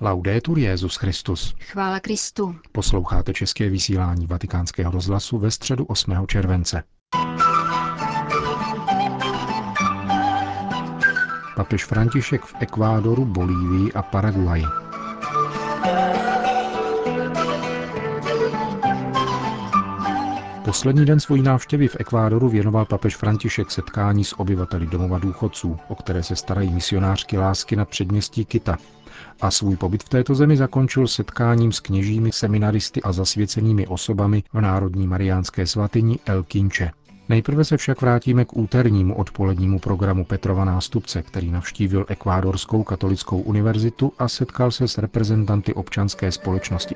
Laudetur Jezus Christus. Chvála Kristu. Posloucháte české vysílání Vatikánského rozhlasu ve středu 8. července. Papež František v Ekvádoru, Bolívii a Paraguaji. Poslední den svojí návštěvy v Ekvádoru věnoval papež František setkání s obyvateli domova důchodců, o které se starají misionářky lásky na předměstí Kita. A svůj pobyt v této zemi zakončil setkáním s kněžími, seminaristy a zasvěcenými osobami v Národní mariánské svatyni El Kinče. Nejprve se však vrátíme k úternímu odpolednímu programu Petrova nástupce, který navštívil Ekvádorskou katolickou univerzitu a setkal se s reprezentanty občanské společnosti.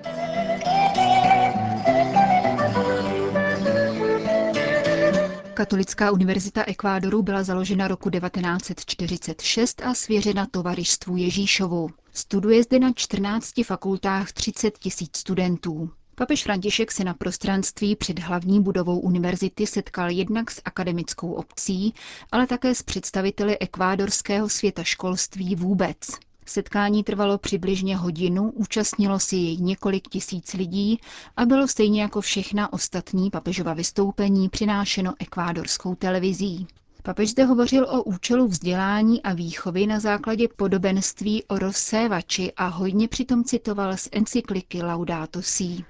Katolická univerzita Ekvádoru byla založena roku 1946 a svěřena tovarištvu Ježíšovu. Studuje zde na 14 fakultách 30 tisíc studentů. Papež František se na prostranství před hlavní budovou univerzity setkal jednak s akademickou obcí, ale také s představiteli ekvádorského světa školství vůbec. Setkání trvalo přibližně hodinu, účastnilo si jej několik tisíc lidí a bylo stejně jako všechna ostatní papežova vystoupení přinášeno ekvádorskou televizí. Papež zde hovořil o účelu vzdělání a výchovy na základě podobenství o rozsévači a hodně přitom citoval z encykliky Laudato Si.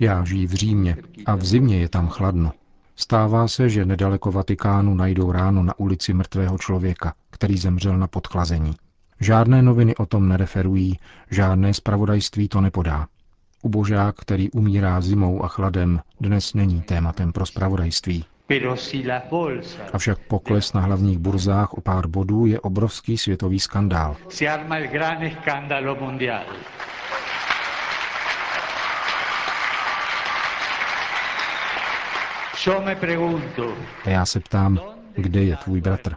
Já žiji v Římě a v zimě je tam chladno. Stává se, že nedaleko Vatikánu najdou ráno na ulici mrtvého člověka, který zemřel na podchlazení. Žádné noviny o tom nereferují, žádné zpravodajství to nepodá. Ubožák, který umírá zimou a chladem, dnes není tématem pro zpravodajství. Avšak pokles na hlavních burzách o pár bodů je obrovský světový skandál. A já se ptám, kde je tvůj bratr?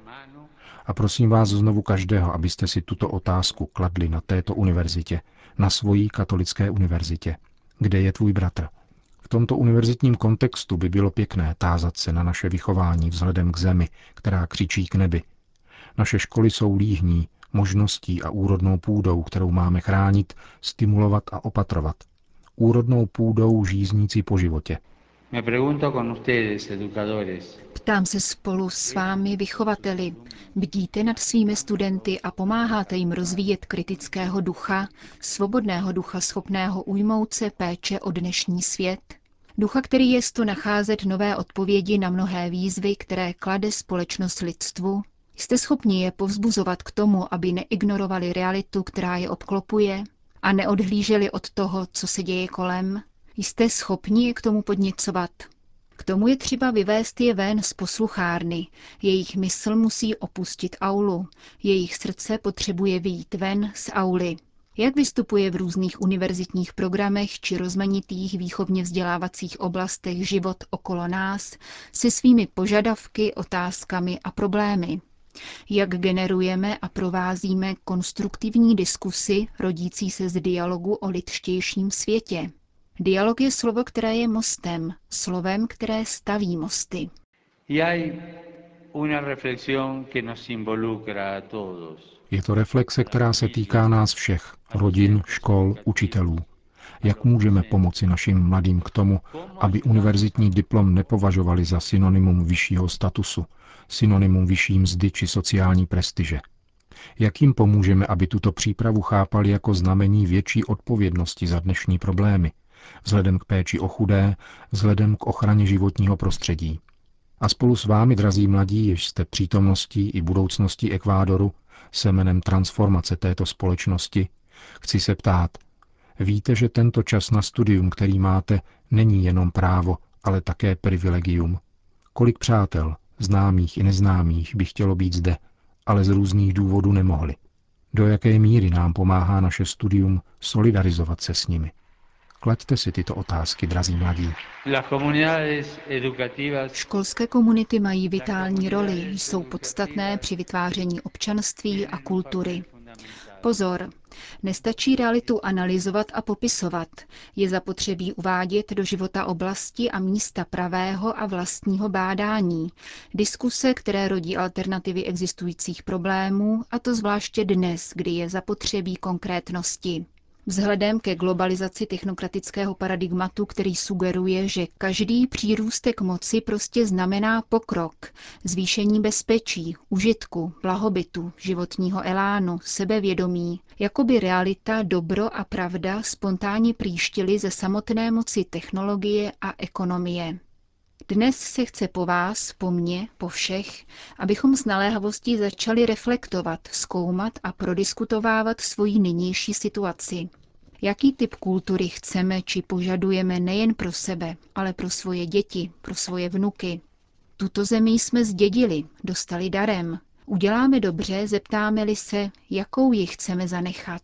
A prosím vás znovu každého, abyste si tuto otázku kladli na této univerzitě, na svojí katolické univerzitě. Kde je tvůj bratr? V tomto univerzitním kontextu by bylo pěkné tázat se na naše vychování vzhledem k zemi, která křičí k nebi. Naše školy jsou líhní, možností a úrodnou půdou, kterou máme chránit, stimulovat a opatrovat. Úrodnou půdou žíznící po životě – Ptám se spolu s vámi, vychovateli. Bdíte nad svými studenty a pomáháte jim rozvíjet kritického ducha, svobodného ducha schopného ujmout se péče o dnešní svět? Ducha, který je to nacházet nové odpovědi na mnohé výzvy, které klade společnost lidstvu? Jste schopni je povzbuzovat k tomu, aby neignorovali realitu, která je obklopuje a neodhlíželi od toho, co se děje kolem? Jste schopni je k tomu podněcovat. K tomu je třeba vyvést je ven z posluchárny. Jejich mysl musí opustit aulu. Jejich srdce potřebuje vyjít ven z auly. Jak vystupuje v různých univerzitních programech či rozmanitých výchovně vzdělávacích oblastech život okolo nás se svými požadavky, otázkami a problémy? Jak generujeme a provázíme konstruktivní diskusy rodící se z dialogu o lidštějším světě? Dialog je slovo, které je mostem, slovem, které staví mosty. Je to reflexe, která se týká nás všech, rodin, škol, učitelů. Jak můžeme pomoci našim mladým k tomu, aby univerzitní diplom nepovažovali za synonymum vyššího statusu, synonymum vyšší mzdy či sociální prestiže? Jak jim pomůžeme, aby tuto přípravu chápali jako znamení větší odpovědnosti za dnešní problémy, vzhledem k péči o chudé, vzhledem k ochraně životního prostředí. A spolu s vámi, drazí mladí, jež jste přítomností i budoucností Ekvádoru, semenem transformace této společnosti, chci se ptát, víte, že tento čas na studium, který máte, není jenom právo, ale také privilegium. Kolik přátel, známých i neznámých, by chtělo být zde, ale z různých důvodů nemohli. Do jaké míry nám pomáhá naše studium solidarizovat se s nimi? Klaďte si tyto otázky, drazí mladí. Školské komunity mají vitální roli, jsou podstatné při vytváření občanství a kultury. Pozor, nestačí realitu analyzovat a popisovat. Je zapotřebí uvádět do života oblasti a místa pravého a vlastního bádání. Diskuse, které rodí alternativy existujících problémů, a to zvláště dnes, kdy je zapotřebí konkrétnosti. Vzhledem ke globalizaci technokratického paradigmatu, který sugeruje, že každý přírůstek moci prostě znamená pokrok, zvýšení bezpečí, užitku, blahobytu, životního elánu, sebevědomí, jako by realita, dobro a pravda spontánně příštily ze samotné moci technologie a ekonomie. Dnes se chce po vás, po mně, po všech, abychom s naléhavostí začali reflektovat, zkoumat a prodiskutovávat svoji nynější situaci. Jaký typ kultury chceme či požadujeme nejen pro sebe, ale pro svoje děti, pro svoje vnuky. Tuto zemi jsme zdědili, dostali darem. Uděláme dobře, zeptáme-li se, jakou ji chceme zanechat.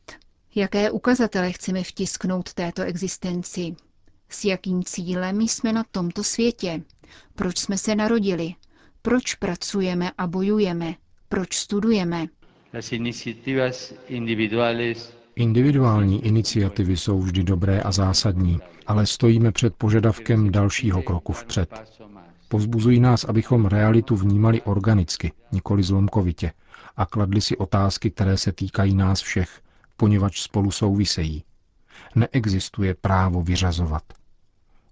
Jaké ukazatele chceme vtisknout této existenci, s jakým cílem jsme na tomto světě? Proč jsme se narodili? Proč pracujeme a bojujeme? Proč studujeme? Individuální iniciativy jsou vždy dobré a zásadní, ale stojíme před požadavkem dalšího kroku vpřed. Povzbuzují nás, abychom realitu vnímali organicky, nikoli zlomkovitě, a kladli si otázky, které se týkají nás všech, poněvadž spolu souvisejí. Neexistuje právo vyřazovat.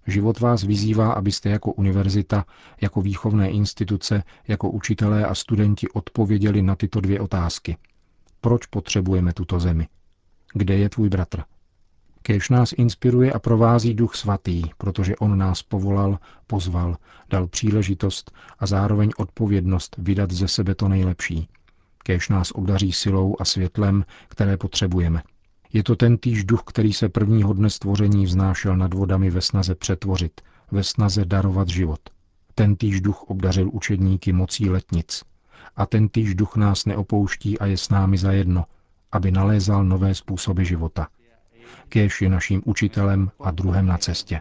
Život vás vyzývá, abyste jako univerzita, jako výchovné instituce, jako učitelé a studenti odpověděli na tyto dvě otázky. Proč potřebujeme tuto zemi? Kde je tvůj bratr? Kéž nás inspiruje a provází Duch Svatý, protože On nás povolal, pozval, dal příležitost a zároveň odpovědnost vydat ze sebe to nejlepší. Kéž nás obdaří silou a světlem, které potřebujeme. Je to ten týž duch, který se prvního dne stvoření vznášel nad vodami ve snaze přetvořit, ve snaze darovat život. Ten týž duch obdařil učedníky mocí letnic. A ten týž duch nás neopouští a je s námi zajedno, aby nalézal nové způsoby života. Kéž je naším učitelem a druhem na cestě.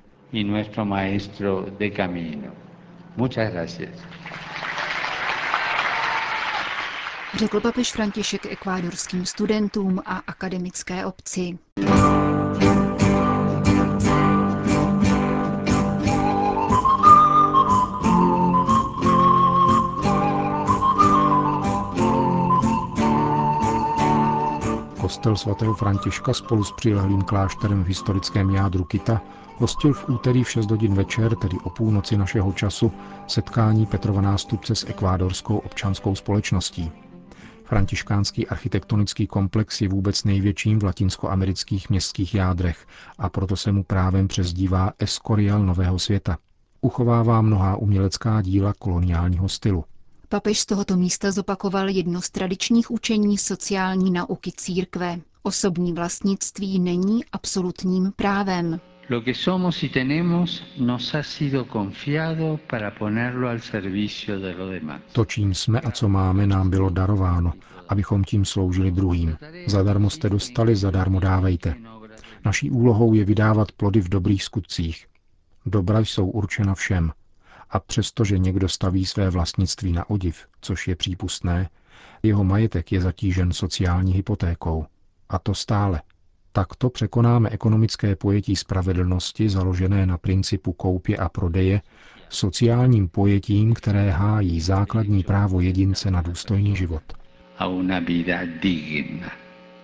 Řekl papež František ekvádorským studentům a akademické obci. Kostel svatého Františka spolu s přilehlým klášterem v historickém jádru Kita hostil v úterý v 6 hodin večer, tedy o půlnoci našeho času, setkání Petrova nástupce s ekvádorskou občanskou společností. Františkánský architektonický komplex je vůbec největším v latinskoamerických městských jádrech a proto se mu právem přezdívá Escorial Nového světa. Uchovává mnohá umělecká díla koloniálního stylu. Papež z tohoto místa zopakoval jedno z tradičních učení sociální nauky církve. Osobní vlastnictví není absolutním právem. Lo que somos y tenemos nos ha sido confiado para ponerlo al servicio de lo demás. To, čím jsme a co máme, nám bylo darováno, abychom tím sloužili druhým. Zadarmo jste dostali, zadarmo dávejte. Naší úlohou je vydávat plody v dobrých skutcích. Dobra jsou určena všem, a přestože někdo staví své vlastnictví na odiv, což je přípustné, jeho majetek je zatížen sociální hypotékou. A to stále. Takto překonáme ekonomické pojetí spravedlnosti založené na principu koupě a prodeje sociálním pojetím, které hájí základní právo jedince na důstojný život.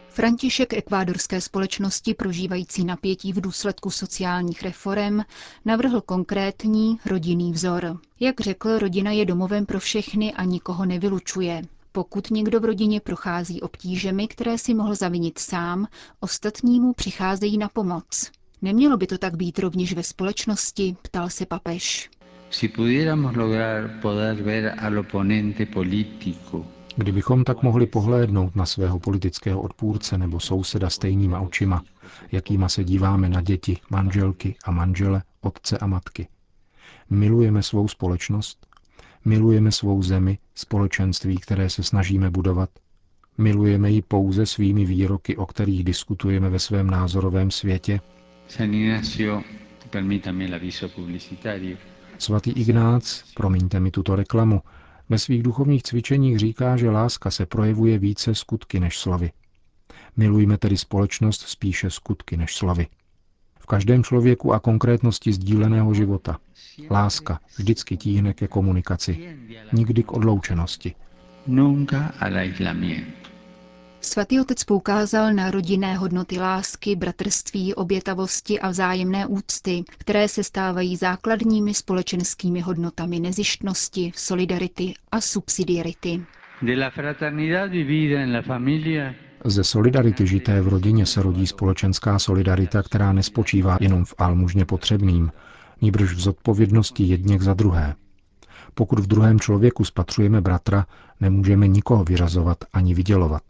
František ekvádorské společnosti prožívající napětí v důsledku sociálních reform navrhl konkrétní rodinný vzor. Jak řekl, rodina je domovem pro všechny a nikoho nevylučuje. Pokud někdo v rodině prochází obtížemi, které si mohl zavinit sám, ostatnímu přicházejí na pomoc. Nemělo by to tak být rovněž ve společnosti, ptal se papež. Si pudiéramos lograr poder ver al oponente político Kdybychom tak mohli pohlédnout na svého politického odpůrce nebo souseda stejnýma očima, jakýma se díváme na děti, manželky a manžele, otce a matky. Milujeme svou společnost, milujeme svou zemi, společenství, které se snažíme budovat, milujeme ji pouze svými výroky, o kterých diskutujeme ve svém názorovém světě. Svatý Ignác, promiňte mi tuto reklamu, ve svých duchovních cvičeních říká, že láska se projevuje více skutky než slovy. Milujme tedy společnost spíše skutky než slavy. V každém člověku a konkrétnosti sdíleného života. Láska vždycky tíhne ke komunikaci, nikdy k odloučenosti. Svatý otec poukázal na rodinné hodnoty lásky, bratrství, obětavosti a vzájemné úcty, které se stávají základními společenskými hodnotami nezištnosti, solidarity a subsidiarity. Ze solidarity žité v rodině se rodí společenská solidarita, která nespočívá jenom v almužně potřebným, níbrž v zodpovědnosti jedněch za druhé. Pokud v druhém člověku spatřujeme bratra, nemůžeme nikoho vyrazovat ani vydělovat.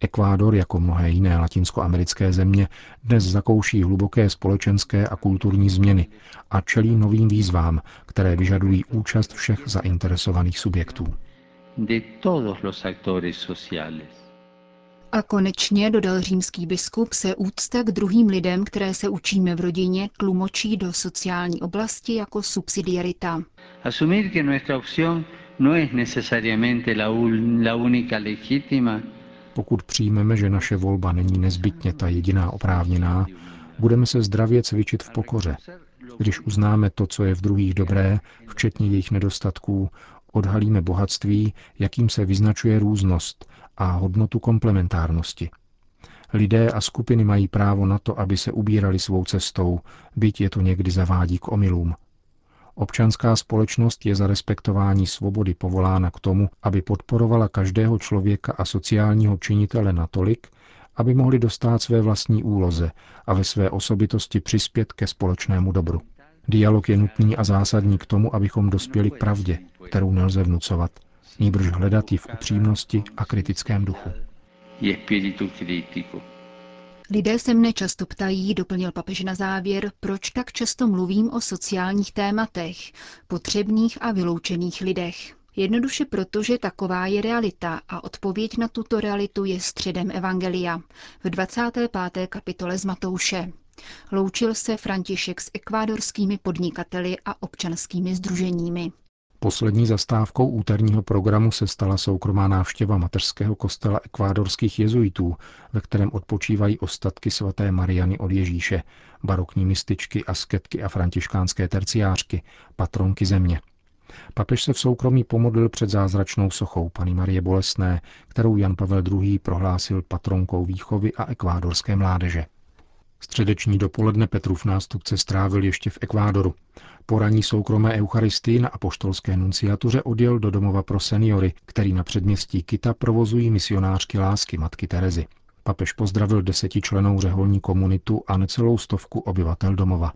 Ekvádor, jako mnohé jiné latinskoamerické země, dnes zakouší hluboké společenské a kulturní změny a čelí novým výzvám, které vyžadují účast všech zainteresovaných subjektů. A konečně, dodal římský biskup, se úcta k druhým lidem, které se učíme v rodině, tlumočí do sociální oblasti jako subsidiarita. Asumir que nuestra opción no es necesariamente la, la única legítima, pokud přijmeme, že naše volba není nezbytně ta jediná oprávněná, budeme se zdravě cvičit v pokoře. Když uznáme to, co je v druhých dobré, včetně jejich nedostatků, odhalíme bohatství, jakým se vyznačuje různost a hodnotu komplementárnosti. Lidé a skupiny mají právo na to, aby se ubírali svou cestou, byť je to někdy zavádí k omylům. Občanská společnost je za respektování svobody povolána k tomu, aby podporovala každého člověka a sociálního činitele natolik, aby mohli dostat své vlastní úloze a ve své osobitosti přispět ke společnému dobru. Dialog je nutný a zásadní k tomu, abychom dospěli k pravdě, kterou nelze vnucovat, nýbrž hledat ji v upřímnosti a kritickém duchu. Lidé se mne často ptají, doplnil papež na závěr, proč tak často mluvím o sociálních tématech, potřebných a vyloučených lidech. Jednoduše proto, že taková je realita a odpověď na tuto realitu je středem Evangelia v 25. kapitole z Matouše. Loučil se František s ekvádorskými podnikateli a občanskými združeními. Poslední zastávkou úterního programu se stala soukromá návštěva mateřského kostela ekvádorských jezuitů, ve kterém odpočívají ostatky svaté Mariany od Ježíše, barokní mističky, asketky a františkánské terciářky, patronky země. Papež se v soukromí pomodlil před zázračnou sochou Pany Marie Bolesné, kterou Jan Pavel II. prohlásil patronkou výchovy a ekvádorské mládeže. Středeční dopoledne Petrův nástupce strávil ještě v Ekvádoru. Po raní soukromé eucharistii na apoštolské nunciatuře odjel do domova pro seniory, který na předměstí Kita provozují misionářky lásky Matky Terezy. Papež pozdravil desetičlenou řeholní komunitu a necelou stovku obyvatel domova.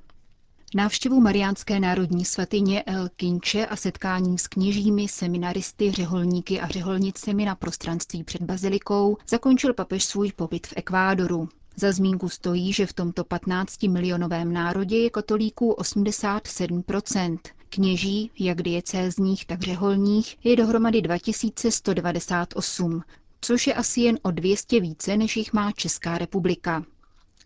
Návštěvu Mariánské národní svatyně El Kinče a setkáním s kněžími, seminaristy, řeholníky a řeholnicemi na prostranství před bazilikou zakončil papež svůj pobyt v Ekvádoru. Za zmínku stojí, že v tomto 15-milionovém národě je katolíků 87%. Kněží, jak diecézních, tak řeholních, je dohromady 2198, což je asi jen o 200 více, než jich má Česká republika.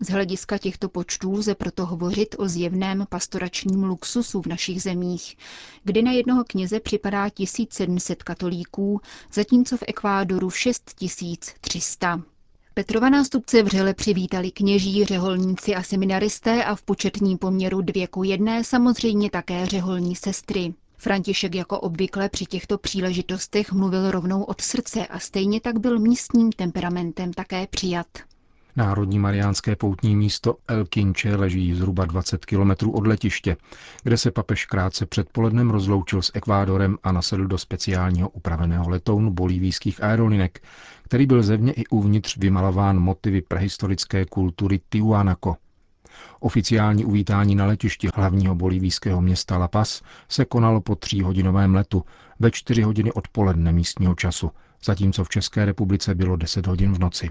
Z hlediska těchto počtů lze proto hovořit o zjevném pastoračním luxusu v našich zemích, kdy na jednoho kněze připadá 1700 katolíků, zatímco v Ekvádoru 6300. Petrova nástupce vřele přivítali kněží, řeholníci a seminaristé a v početním poměru dvě ku jedné samozřejmě také řeholní sestry. František jako obvykle při těchto příležitostech mluvil rovnou od srdce a stejně tak byl místním temperamentem také přijat. Národní mariánské poutní místo El Kinche leží zhruba 20 kilometrů od letiště, kde se papež krátce předpolednem rozloučil s Ekvádorem a nasedl do speciálního upraveného letounu bolívijských aerolinek, který byl zevně i uvnitř vymalován motivy prehistorické kultury Tijuanaco. Oficiální uvítání na letišti hlavního bolívijského města La Paz se konalo po tříhodinovém letu ve čtyři hodiny odpoledne místního času, zatímco v České republice bylo 10 hodin v noci.